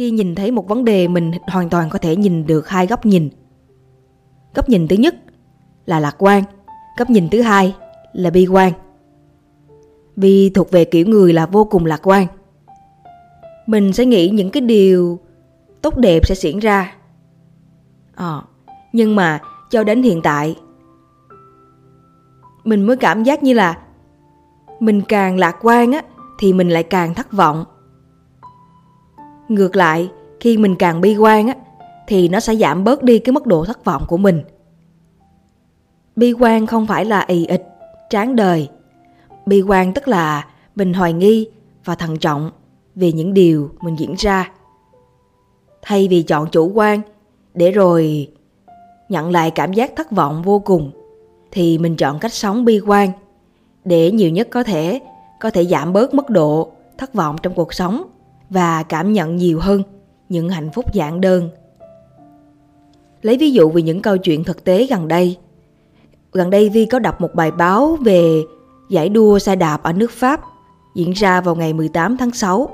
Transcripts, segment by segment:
khi nhìn thấy một vấn đề mình hoàn toàn có thể nhìn được hai góc nhìn. Góc nhìn thứ nhất là lạc quan, góc nhìn thứ hai là bi quan. Vì thuộc về kiểu người là vô cùng lạc quan. Mình sẽ nghĩ những cái điều tốt đẹp sẽ diễn ra. Ờ, nhưng mà cho đến hiện tại mình mới cảm giác như là mình càng lạc quan á thì mình lại càng thất vọng. Ngược lại, khi mình càng bi quan á thì nó sẽ giảm bớt đi cái mức độ thất vọng của mình. Bi quan không phải là ì ịch, tráng đời. Bi quan tức là mình hoài nghi và thận trọng về những điều mình diễn ra. Thay vì chọn chủ quan để rồi nhận lại cảm giác thất vọng vô cùng thì mình chọn cách sống bi quan để nhiều nhất có thể có thể giảm bớt mức độ thất vọng trong cuộc sống và cảm nhận nhiều hơn những hạnh phúc giản đơn. Lấy ví dụ về những câu chuyện thực tế gần đây. Gần đây Vi có đọc một bài báo về giải đua xe đạp ở nước Pháp diễn ra vào ngày 18 tháng 6.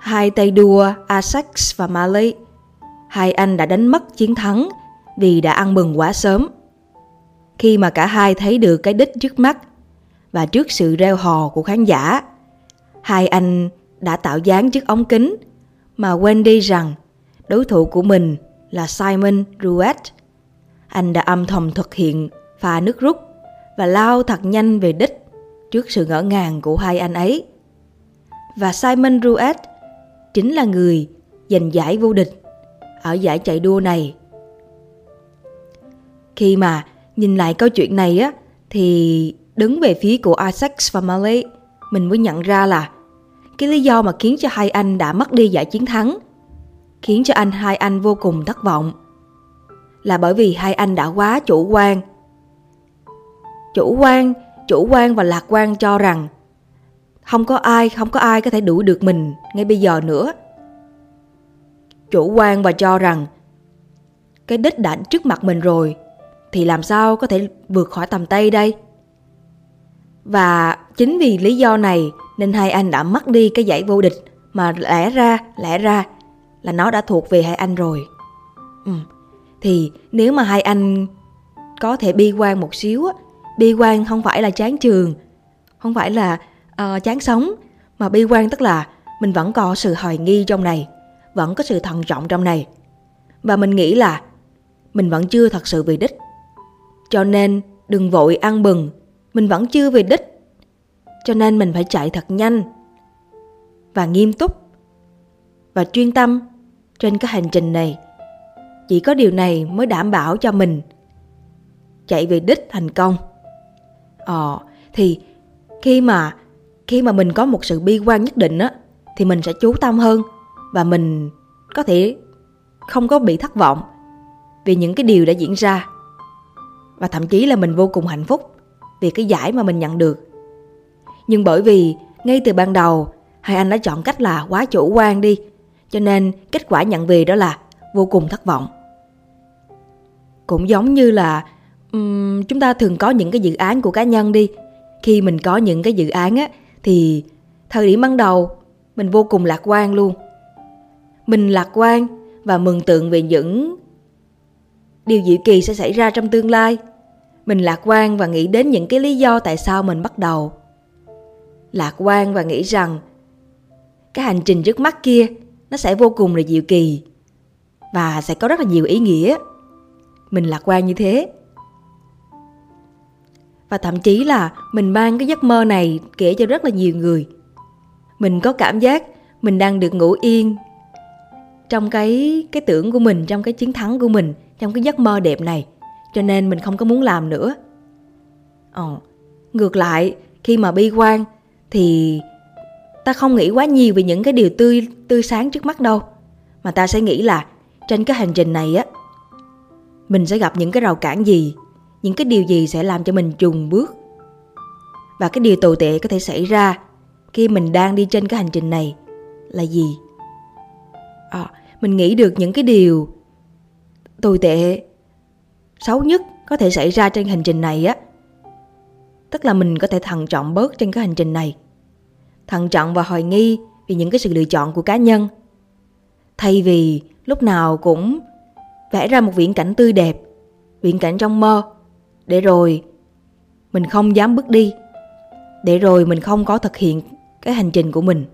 Hai tay đua Asax và Malay, hai anh đã đánh mất chiến thắng vì đã ăn mừng quá sớm. Khi mà cả hai thấy được cái đích trước mắt và trước sự reo hò của khán giả, hai anh đã tạo dáng trước ống kính, mà quên đi rằng đối thủ của mình là Simon Ruet. Anh đã âm thầm thực hiện pha nước rút và lao thật nhanh về đích trước sự ngỡ ngàng của hai anh ấy. Và Simon Ruet chính là người giành giải vô địch ở giải chạy đua này. Khi mà nhìn lại câu chuyện này á, thì đứng về phía của Isaac và Malay mình mới nhận ra là cái lý do mà khiến cho hai anh đã mất đi giải chiến thắng, khiến cho anh hai anh vô cùng thất vọng, là bởi vì hai anh đã quá chủ quan. Chủ quan chủ quan và lạc quan cho rằng không có ai, không có ai có thể đuổi được mình ngay bây giờ nữa. Chủ quan và cho rằng cái đích đã trước mặt mình rồi thì làm sao có thể vượt khỏi tầm tay đây? Và chính vì lý do này nên hai anh đã mất đi cái giải vô địch. Mà lẽ ra lẽ ra là nó đã thuộc về hai anh rồi. Ừ. thì nếu mà hai anh có thể bi quan một xíu á bi quan không phải là chán trường không phải là uh, chán sống mà bi quan tức là mình vẫn có sự hoài nghi trong này vẫn có sự thận trọng trong này. Và mình nghĩ là mình vẫn chưa thật sự về đích. Cho nên đừng vội ăn bừng mình vẫn chưa về đích cho nên mình phải chạy thật nhanh và nghiêm túc và chuyên tâm trên cái hành trình này. Chỉ có điều này mới đảm bảo cho mình chạy về đích thành công. Ờ thì khi mà khi mà mình có một sự bi quan nhất định á, thì mình sẽ chú tâm hơn và mình có thể không có bị thất vọng vì những cái điều đã diễn ra. Và thậm chí là mình vô cùng hạnh phúc vì cái giải mà mình nhận được nhưng bởi vì ngay từ ban đầu hai anh đã chọn cách là quá chủ quan đi. Cho nên kết quả nhận về đó là vô cùng thất vọng. Cũng giống như là um, chúng ta thường có những cái dự án của cá nhân đi. Khi mình có những cái dự án á thì thời điểm ban đầu mình vô cùng lạc quan luôn. Mình lạc quan và mừng tượng về những điều dự kỳ sẽ xảy ra trong tương lai. Mình lạc quan và nghĩ đến những cái lý do tại sao mình bắt đầu lạc quan và nghĩ rằng cái hành trình trước mắt kia nó sẽ vô cùng là diệu kỳ và sẽ có rất là nhiều ý nghĩa. Mình lạc quan như thế. Và thậm chí là mình mang cái giấc mơ này kể cho rất là nhiều người. Mình có cảm giác mình đang được ngủ yên trong cái cái tưởng của mình, trong cái chiến thắng của mình, trong cái giấc mơ đẹp này. Cho nên mình không có muốn làm nữa. Ờ ngược lại, khi mà bi quan thì ta không nghĩ quá nhiều về những cái điều tươi tươi sáng trước mắt đâu. Mà ta sẽ nghĩ là trên cái hành trình này á mình sẽ gặp những cái rào cản gì những cái điều gì sẽ làm cho mình trùng bước. Và cái điều tồi tệ có thể xảy ra khi mình đang đi trên cái hành trình này là gì? À, mình nghĩ được những cái điều tồi tệ xấu nhất có thể xảy ra trên hành trình này á. Tức là mình có thể thận trọng bớt trên cái hành trình này thận trọng và hoài nghi vì những cái sự lựa chọn của cá nhân Thay vì lúc nào cũng vẽ ra một viễn cảnh tươi đẹp, viễn cảnh trong mơ, để rồi mình không dám bước đi, để rồi mình không có thực hiện cái hành trình của mình.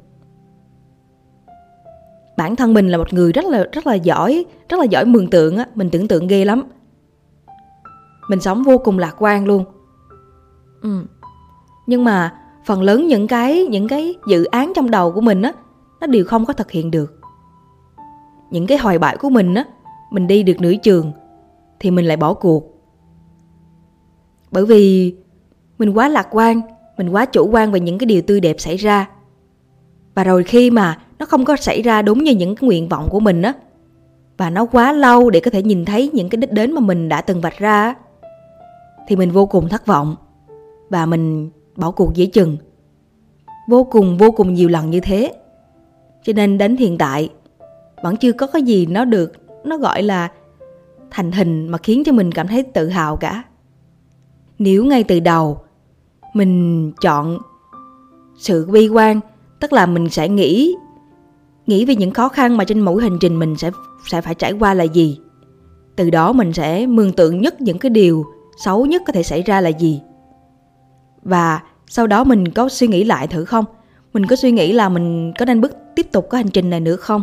Bản thân mình là một người rất là rất là giỏi, rất là giỏi mường tượng á, mình tưởng tượng ghê lắm. Mình sống vô cùng lạc quan luôn. Ừ. Nhưng mà phần lớn những cái những cái dự án trong đầu của mình á, nó đều không có thực hiện được. Những cái hoài bão của mình á, mình đi được nửa trường thì mình lại bỏ cuộc. Bởi vì mình quá lạc quan, mình quá chủ quan về những cái điều tươi đẹp xảy ra. Và rồi khi mà nó không có xảy ra đúng như những cái nguyện vọng của mình á, và nó quá lâu để có thể nhìn thấy những cái đích đến mà mình đã từng vạch ra thì mình vô cùng thất vọng. Và mình bỏ cuộc dễ chừng. Vô cùng vô cùng nhiều lần như thế. Cho nên đến hiện tại, vẫn chưa có cái gì nó được, nó gọi là thành hình mà khiến cho mình cảm thấy tự hào cả. Nếu ngay từ đầu mình chọn sự bi quan, tức là mình sẽ nghĩ nghĩ về những khó khăn mà trên mỗi hành trình mình sẽ sẽ phải trải qua là gì, từ đó mình sẽ mường tượng nhất những cái điều xấu nhất có thể xảy ra là gì và sau đó mình có suy nghĩ lại thử không? Mình có suy nghĩ là mình có nên bước tiếp tục cái hành trình này nữa không?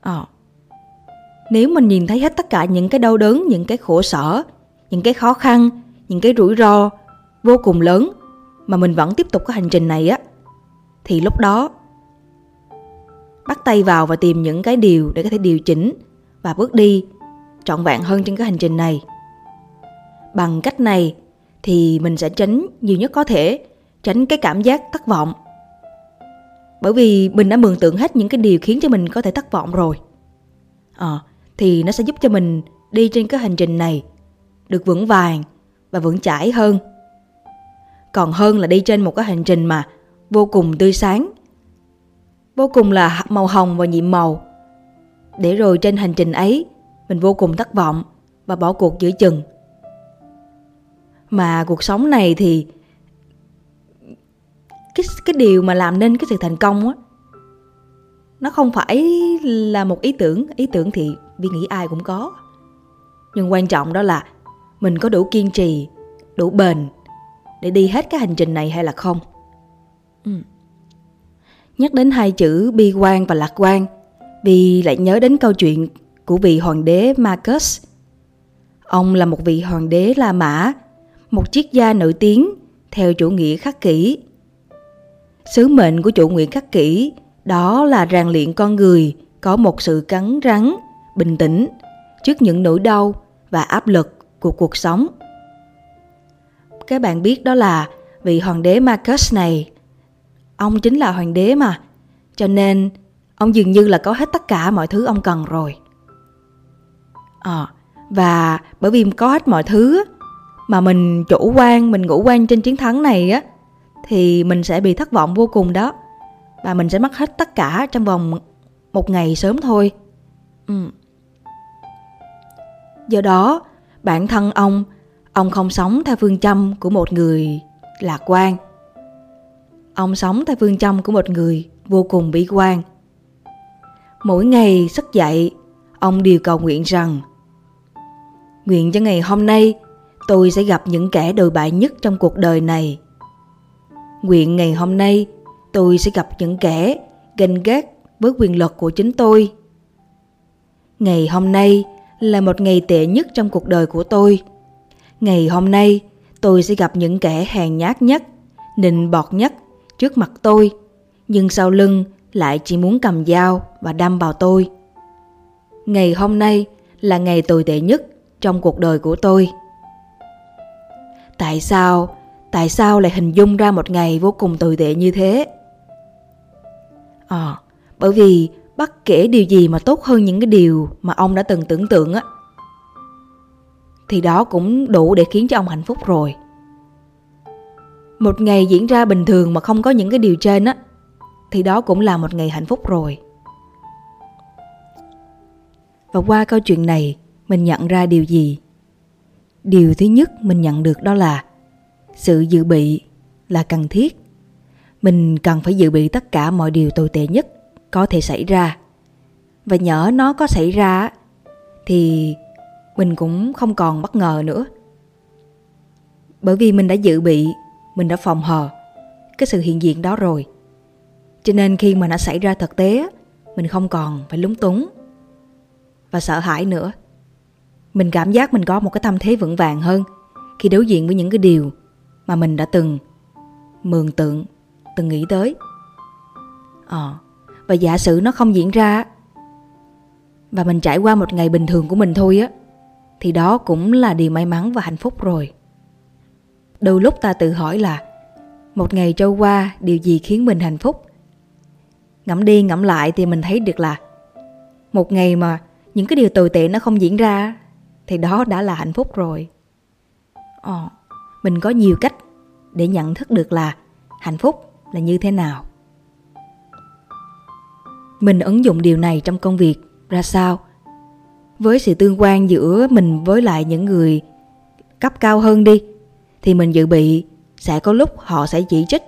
Ờ. Nếu mình nhìn thấy hết tất cả những cái đau đớn, những cái khổ sở, những cái khó khăn, những cái rủi ro vô cùng lớn mà mình vẫn tiếp tục cái hành trình này á, thì lúc đó bắt tay vào và tìm những cái điều để có thể điều chỉnh và bước đi trọn vẹn hơn trên cái hành trình này. Bằng cách này thì mình sẽ tránh nhiều nhất có thể tránh cái cảm giác thất vọng. Bởi vì mình đã mường tượng hết những cái điều khiến cho mình có thể thất vọng rồi. À, thì nó sẽ giúp cho mình đi trên cái hành trình này được vững vàng và vững chãi hơn. Còn hơn là đi trên một cái hành trình mà vô cùng tươi sáng vô cùng là màu hồng và nhiệm màu. Để rồi trên hành trình ấy mình vô cùng thất vọng và bỏ cuộc giữa chừng mà cuộc sống này thì cái cái điều mà làm nên cái sự thành công á nó không phải là một ý tưởng ý tưởng thì vi nghĩ ai cũng có nhưng quan trọng đó là mình có đủ kiên trì đủ bền để đi hết cái hành trình này hay là không ừ. nhắc đến hai chữ bi quan và lạc quan vì lại nhớ đến câu chuyện của vị hoàng đế Marcus. Ông là một vị hoàng đế La Mã, một triết gia nổi tiếng theo chủ nghĩa khắc kỷ. Sứ mệnh của chủ nghĩa khắc kỷ đó là rèn luyện con người có một sự cắn rắn, bình tĩnh trước những nỗi đau và áp lực của cuộc sống. Các bạn biết đó là vị hoàng đế Marcus này, ông chính là hoàng đế mà, cho nên ông dường như là có hết tất cả mọi thứ ông cần rồi. À, và bởi vì có hết mọi thứ mà mình chủ quan, mình ngủ quan trên chiến thắng này á thì mình sẽ bị thất vọng vô cùng đó. Và mình sẽ mất hết tất cả trong vòng một ngày sớm thôi. Ừ. do đó bản thân ông ông không sống theo phương châm của một người lạc quan. Ông sống theo phương châm của một người vô cùng bi quan. Mỗi ngày thức dậy ông đều cầu nguyện rằng nguyện cho ngày hôm nay tôi sẽ gặp những kẻ đồi bại nhất trong cuộc đời này nguyện ngày hôm nay tôi sẽ gặp những kẻ ganh ghét với quyền lực của chính tôi. Ngày hôm nay là một ngày tệ nhất trong cuộc đời của tôi. Ngày hôm nay tôi sẽ gặp những kẻ hèn nhát nhất, nịnh bọt nhất trước mặt tôi, nhưng sau lưng lại chỉ muốn cầm dao và đâm vào tôi. Ngày hôm nay là ngày tồi tệ nhất trong cuộc đời của tôi. Tại sao? Tại sao lại hình dung ra một ngày vô cùng tồi tệ như thế? À, bởi vì bất kể điều gì mà tốt hơn những cái điều mà ông đã từng tưởng tượng á thì đó cũng đủ để khiến cho ông hạnh phúc rồi. Một ngày diễn ra bình thường mà không có những cái điều trên á thì đó cũng là một ngày hạnh phúc rồi. Và qua câu chuyện này mình nhận ra điều gì? Điều thứ nhất mình nhận được đó là sự dự bị là cần thiết mình cần phải dự bị tất cả mọi điều tồi tệ nhất có thể xảy ra. Và nhỡ nó có xảy ra thì mình cũng không còn bất ngờ nữa. Bởi vì mình đã dự bị, mình đã phòng hờ cái sự hiện diện đó rồi. Cho nên khi mà nó xảy ra thực tế, mình không còn phải lúng túng và sợ hãi nữa. Mình cảm giác mình có một cái tâm thế vững vàng hơn khi đối diện với những cái điều mà mình đã từng mường tượng, từng nghĩ tới. Ờ, và giả sử nó không diễn ra và mình trải qua một ngày bình thường của mình thôi á thì đó cũng là điều may mắn và hạnh phúc rồi. Đôi lúc ta tự hỏi là một ngày trôi qua điều gì khiến mình hạnh phúc? Ngẫm đi ngẫm lại thì mình thấy được là một ngày mà những cái điều tồi tệ nó không diễn ra thì đó đã là hạnh phúc rồi. Ờ, mình có nhiều cách để nhận thức được là hạnh phúc là như thế nào. Mình ứng dụng điều này trong công việc ra sao? Với sự tương quan giữa mình với lại những người cấp cao hơn đi thì mình dự bị sẽ có lúc họ sẽ chỉ trích,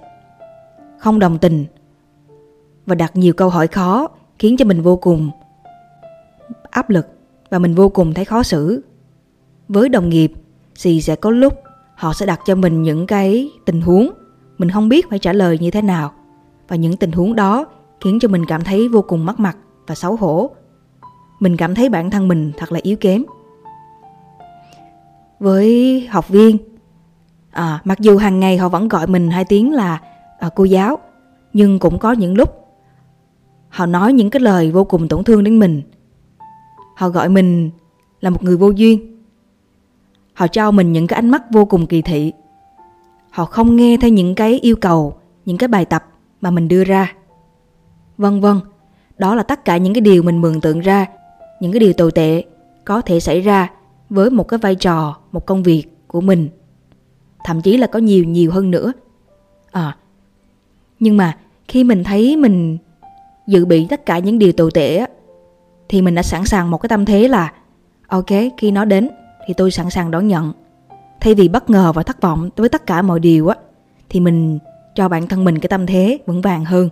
không đồng tình và đặt nhiều câu hỏi khó khiến cho mình vô cùng áp lực và mình vô cùng thấy khó xử. Với đồng nghiệp thì sẽ có lúc họ sẽ đặt cho mình những cái tình huống mình không biết phải trả lời như thế nào và những tình huống đó khiến cho mình cảm thấy vô cùng mất mặt và xấu hổ. Mình cảm thấy bản thân mình thật là yếu kém. Với học viên, à, mặc dù hàng ngày họ vẫn gọi mình hai tiếng là à, cô giáo, nhưng cũng có những lúc họ nói những cái lời vô cùng tổn thương đến mình Họ gọi mình là một người vô duyên. Họ cho mình những cái ánh mắt vô cùng kỳ thị. Họ không nghe theo những cái yêu cầu, những cái bài tập mà mình đưa ra. Vân vân, đó là tất cả những cái điều mình mường tượng ra, những cái điều tồi tệ có thể xảy ra với một cái vai trò, một công việc của mình. Thậm chí là có nhiều nhiều hơn nữa. À, nhưng mà khi mình thấy mình dự bị tất cả những điều tồi tệ thì mình đã sẵn sàng một cái tâm thế là ok khi nó đến thì tôi sẵn sàng đón nhận. Thay vì bất ngờ và thất vọng với tất cả mọi điều á thì mình cho bản thân mình cái tâm thế vững vàng hơn.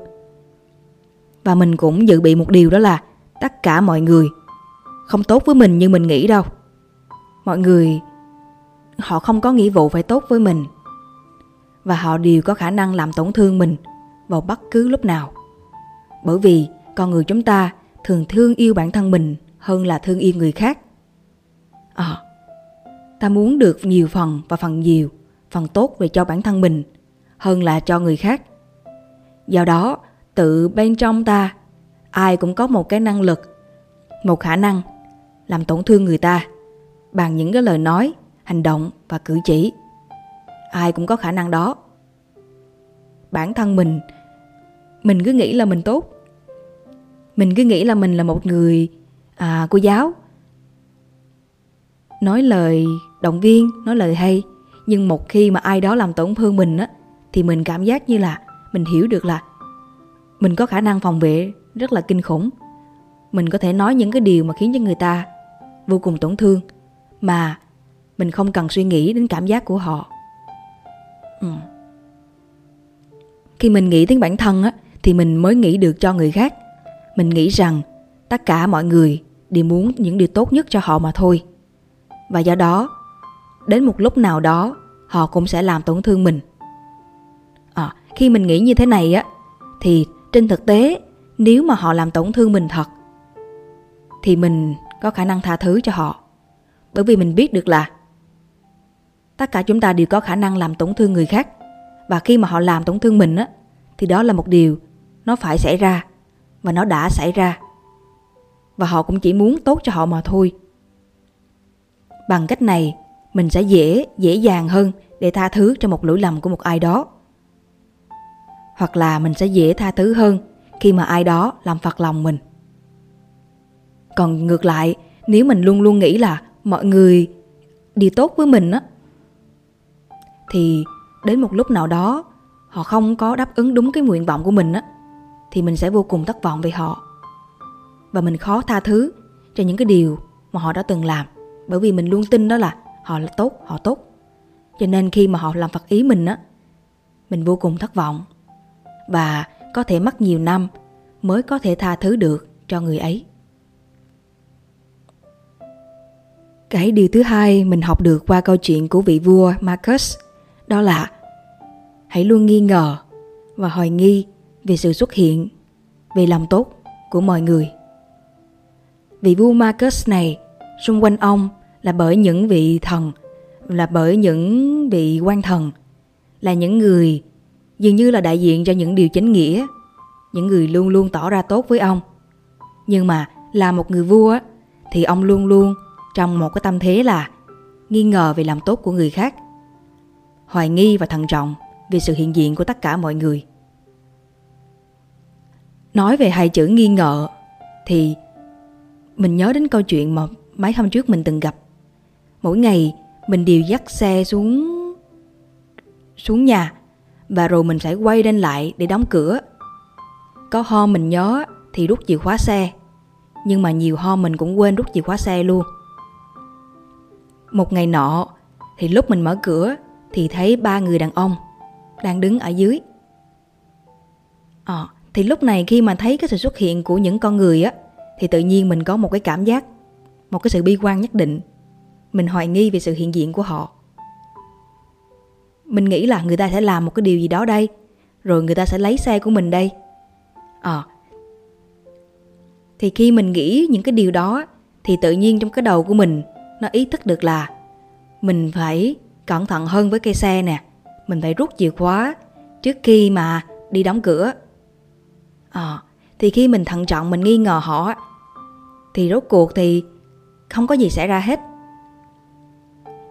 Và mình cũng dự bị một điều đó là tất cả mọi người không tốt với mình như mình nghĩ đâu. Mọi người họ không có nghĩa vụ phải tốt với mình. Và họ đều có khả năng làm tổn thương mình vào bất cứ lúc nào. Bởi vì con người chúng ta thường thương yêu bản thân mình hơn là thương yêu người khác. À, ta muốn được nhiều phần và phần nhiều, phần tốt về cho bản thân mình hơn là cho người khác. Do đó, tự bên trong ta, ai cũng có một cái năng lực, một khả năng làm tổn thương người ta bằng những cái lời nói, hành động và cử chỉ. Ai cũng có khả năng đó. Bản thân mình, mình cứ nghĩ là mình tốt mình cứ nghĩ là mình là một người à, cô giáo nói lời động viên nói lời hay nhưng một khi mà ai đó làm tổn thương mình á thì mình cảm giác như là mình hiểu được là mình có khả năng phòng vệ rất là kinh khủng mình có thể nói những cái điều mà khiến cho người ta vô cùng tổn thương mà mình không cần suy nghĩ đến cảm giác của họ ừ. khi mình nghĩ đến bản thân á thì mình mới nghĩ được cho người khác mình nghĩ rằng tất cả mọi người đều muốn những điều tốt nhất cho họ mà thôi. Và do đó, đến một lúc nào đó họ cũng sẽ làm tổn thương mình. À, khi mình nghĩ như thế này á thì trên thực tế nếu mà họ làm tổn thương mình thật thì mình có khả năng tha thứ cho họ. Bởi vì mình biết được là tất cả chúng ta đều có khả năng làm tổn thương người khác và khi mà họ làm tổn thương mình á thì đó là một điều nó phải xảy ra và nó đã xảy ra. Và họ cũng chỉ muốn tốt cho họ mà thôi. Bằng cách này, mình sẽ dễ, dễ dàng hơn để tha thứ cho một lỗi lầm của một ai đó. Hoặc là mình sẽ dễ tha thứ hơn khi mà ai đó làm phật lòng mình. Còn ngược lại, nếu mình luôn luôn nghĩ là mọi người đều tốt với mình á thì đến một lúc nào đó họ không có đáp ứng đúng cái nguyện vọng của mình á thì mình sẽ vô cùng thất vọng về họ và mình khó tha thứ cho những cái điều mà họ đã từng làm bởi vì mình luôn tin đó là họ là tốt, họ tốt. Cho nên khi mà họ làm phật ý mình á, mình vô cùng thất vọng. Và có thể mất nhiều năm mới có thể tha thứ được cho người ấy. Cái điều thứ hai mình học được qua câu chuyện của vị vua marcus, đó là hãy luôn nghi ngờ và hoài nghi về sự xuất hiện, về lòng tốt của mọi người. Vị vua marcus này xung quanh ông là bởi những vị thần, là bởi những vị quan thần, là những người dường như là đại diện cho những điều chính nghĩa, những người luôn luôn tỏ ra tốt với ông. Nhưng mà là một người vua thì ông luôn luôn trong một cái tâm thế là nghi ngờ về làm tốt của người khác, hoài nghi và thận trọng về sự hiện diện của tất cả mọi người. Nói về hai chữ nghi ngờ thì mình nhớ đến câu chuyện mà mấy hôm trước mình từng gặp mỗi ngày mình đều dắt xe xuống xuống nhà và rồi mình phải quay lên lại để đóng cửa. Có ho mình nhớ thì rút chìa khóa xe nhưng mà nhiều ho mình cũng quên rút chìa khóa xe luôn. Một ngày nọ thì lúc mình mở cửa thì thấy ba người đàn ông đang đứng ở dưới. À, thì lúc này khi mà thấy cái sự xuất hiện của những con người á thì tự nhiên mình có một cái cảm giác một cái sự bi quan nhất định mình hoài nghi về sự hiện diện của họ. Mình nghĩ là người ta sẽ làm một cái điều gì đó đây rồi người ta sẽ lấy xe của mình đây. À, thì khi mình nghĩ những cái điều đó thì tự nhiên trong cái đầu của mình nó ý thức được là mình phải cẩn thận hơn với cây xe nè. Mình phải rút chìa khóa trước khi mà đi đóng cửa. À, thì khi mình thận trọng mình nghi ngờ họ thì rốt cuộc thì không có gì xảy ra hết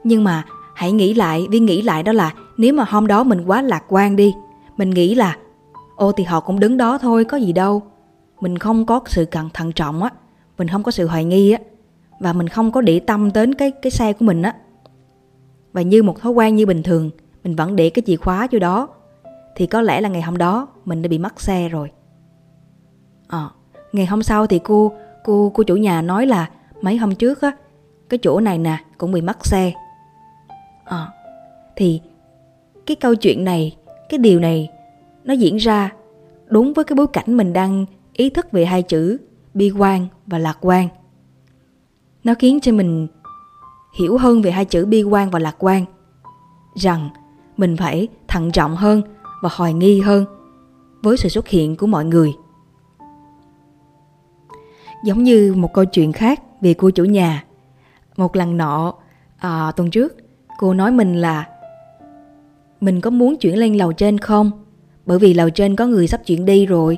nhưng mà hãy nghĩ lại viên nghĩ lại đó là nếu mà hôm đó mình quá lạc quan đi mình nghĩ là ô thì họ cũng đứng đó thôi có gì đâu. Mình không có sự cẩn thận trọng á mình không có sự hoài nghi á và mình không có để tâm đến cái cái xe của mình á. Và như một thói quen như bình thường mình vẫn để cái chìa khóa vô đó thì có lẽ là ngày hôm đó mình đã bị mất xe rồi. À, ngày hôm sau thì cô cô cô chủ nhà nói là mấy hôm trước á cái chỗ này nè cũng bị mất xe à, thì cái câu chuyện này cái điều này nó diễn ra đúng với cái bối cảnh mình đang ý thức về hai chữ bi quan và lạc quan. Nó khiến cho mình hiểu hơn về hai chữ bi quan và lạc quan rằng mình phải thận trọng hơn và hoài nghi hơn với sự xuất hiện của mọi người. Giống như một câu chuyện khác về cô chủ nhà một lần nọ à, tuần trước cô nói mình là, mình có muốn chuyển lên lầu trên không? Bởi vì lầu trên có người sắp chuyển đi rồi.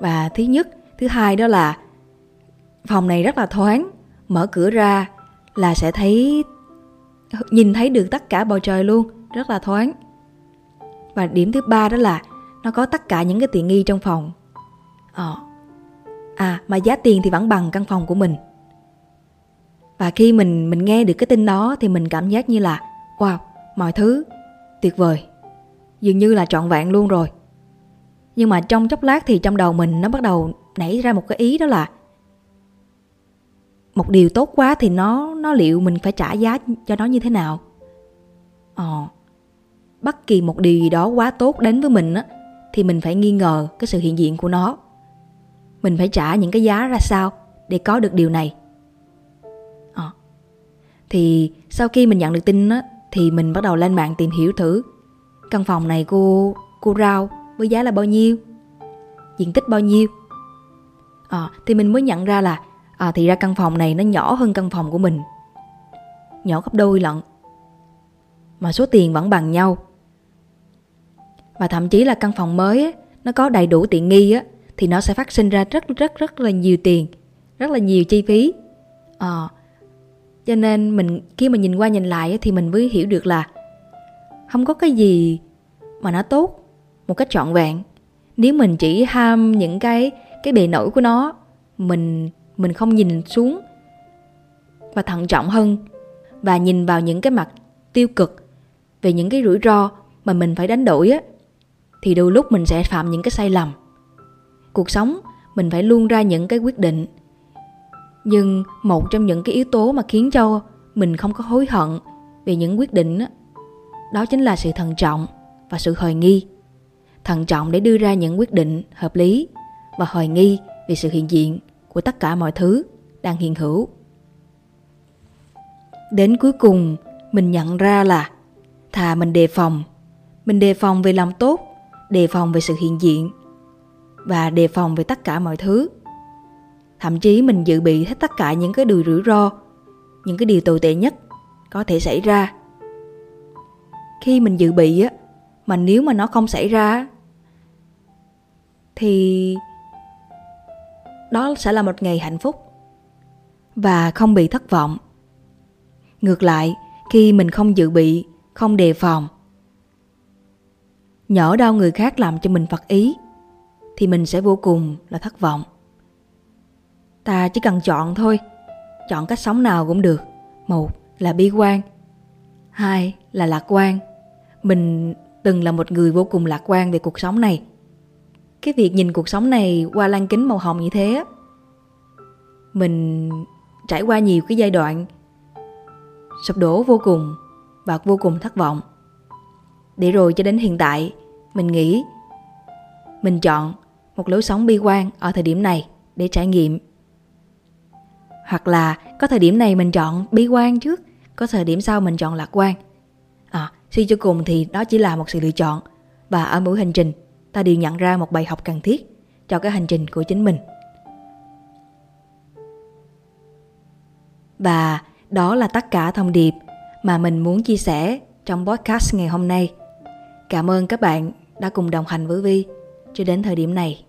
Và thứ nhất, thứ hai đó là, phòng này rất là thoáng, mở cửa ra là sẽ thấy, nhìn thấy được tất cả bầu trời luôn, rất là thoáng. Và điểm thứ ba đó là nó có tất cả những cái tiện nghi trong phòng. Ờ à mà giá tiền thì vẫn bằng căn phòng của mình và khi mình mình nghe được cái tin đó thì mình cảm giác như là, wow, mọi thứ tuyệt vời. Dường như là trọn vẹn luôn rồi. Nhưng mà trong chốc lát thì trong đầu mình nó bắt đầu nảy ra một cái ý đó là, một điều tốt quá thì nó nó liệu mình phải trả giá cho nó như thế nào? Ờ bất kỳ một điều gì đó quá tốt đến với mình á, thì mình phải nghi ngờ cái sự hiện diện của nó. Mình phải trả những cái giá ra sao để có được điều này thì sau khi mình nhận được tin á thì mình bắt đầu lên mạng tìm hiểu thử. Căn phòng này cô cô rao với giá là bao nhiêu? Diện tích bao nhiêu? À, thì mình mới nhận ra là à, thì ra căn phòng này nó nhỏ hơn căn phòng của mình. Nhỏ gấp đôi lận. Mà số tiền vẫn bằng nhau. Và thậm chí là căn phòng mới ấy, nó có đầy đủ tiện nghi á thì nó sẽ phát sinh ra rất rất rất là nhiều tiền rất là nhiều chi phí. À, cho nên mình, khi mà nhìn qua nhìn lại thì mình mới hiểu được là không có cái gì mà nó tốt một cách trọn vẹn. Nếu mình chỉ ham những cái cái bề nổi của nó, mình mình không nhìn xuống và thận trọng hơn và nhìn vào những cái mặt tiêu cực về những cái rủi ro mà mình phải đánh đổi á, thì đôi lúc mình sẽ phạm những cái sai lầm. Cuộc sống mình phải luôn ra những cái quyết định nhưng một trong những cái yếu tố mà khiến cho mình không có hối hận về những quyết định đó, đó chính là sự thận trọng và sự hoài nghi thận trọng để đưa ra những quyết định hợp lý và hoài nghi về sự hiện diện của tất cả mọi thứ đang hiện hữu. Đến cuối cùng, mình nhận ra là thà mình đề phòng, mình đề phòng về lòng tốt, đề phòng về sự hiện diện và đề phòng về tất cả mọi thứ. Thậm chí mình dự bị hết tất cả những cái điều rủi ro, những cái điều tồi tệ nhất có thể xảy ra. Khi mình dự bị á, mà nếu mà nó không xảy ra thì đó sẽ là một ngày hạnh phúc và không bị thất vọng. Ngược lại, khi mình không dự bị, không đề phòng, nhỡ đau người khác làm cho mình phật ý thì mình sẽ vô cùng là thất vọng. Ta chỉ cần chọn thôi, chọn cách sống nào cũng được. Một là bi quan, hai là lạc quan. Mình từng là một người vô cùng lạc quan về cuộc sống này. Cái việc nhìn cuộc sống này qua lăng kính màu hồng như thế mình trải qua nhiều cái giai đoạn sụp đổ vô cùng và vô cùng thất vọng. Để rồi cho đến hiện tại, mình nghĩ mình chọn một lối sống bi quan ở thời điểm này để trải nghiệm. Hoặc là có thời điểm này mình chọn bi quan trước, có thời điểm sau mình chọn lạc quan. À, suy cho cùng thì đó chỉ là một sự lựa chọn và ở mỗi hành trình ta đều nhận ra một bài học cần thiết cho cái hành trình của chính mình. Và đó là tất cả thông điệp mà mình muốn chia sẻ trong podcast ngày hôm nay. Cảm ơn các bạn đã cùng đồng hành với Vi cho đến thời điểm này.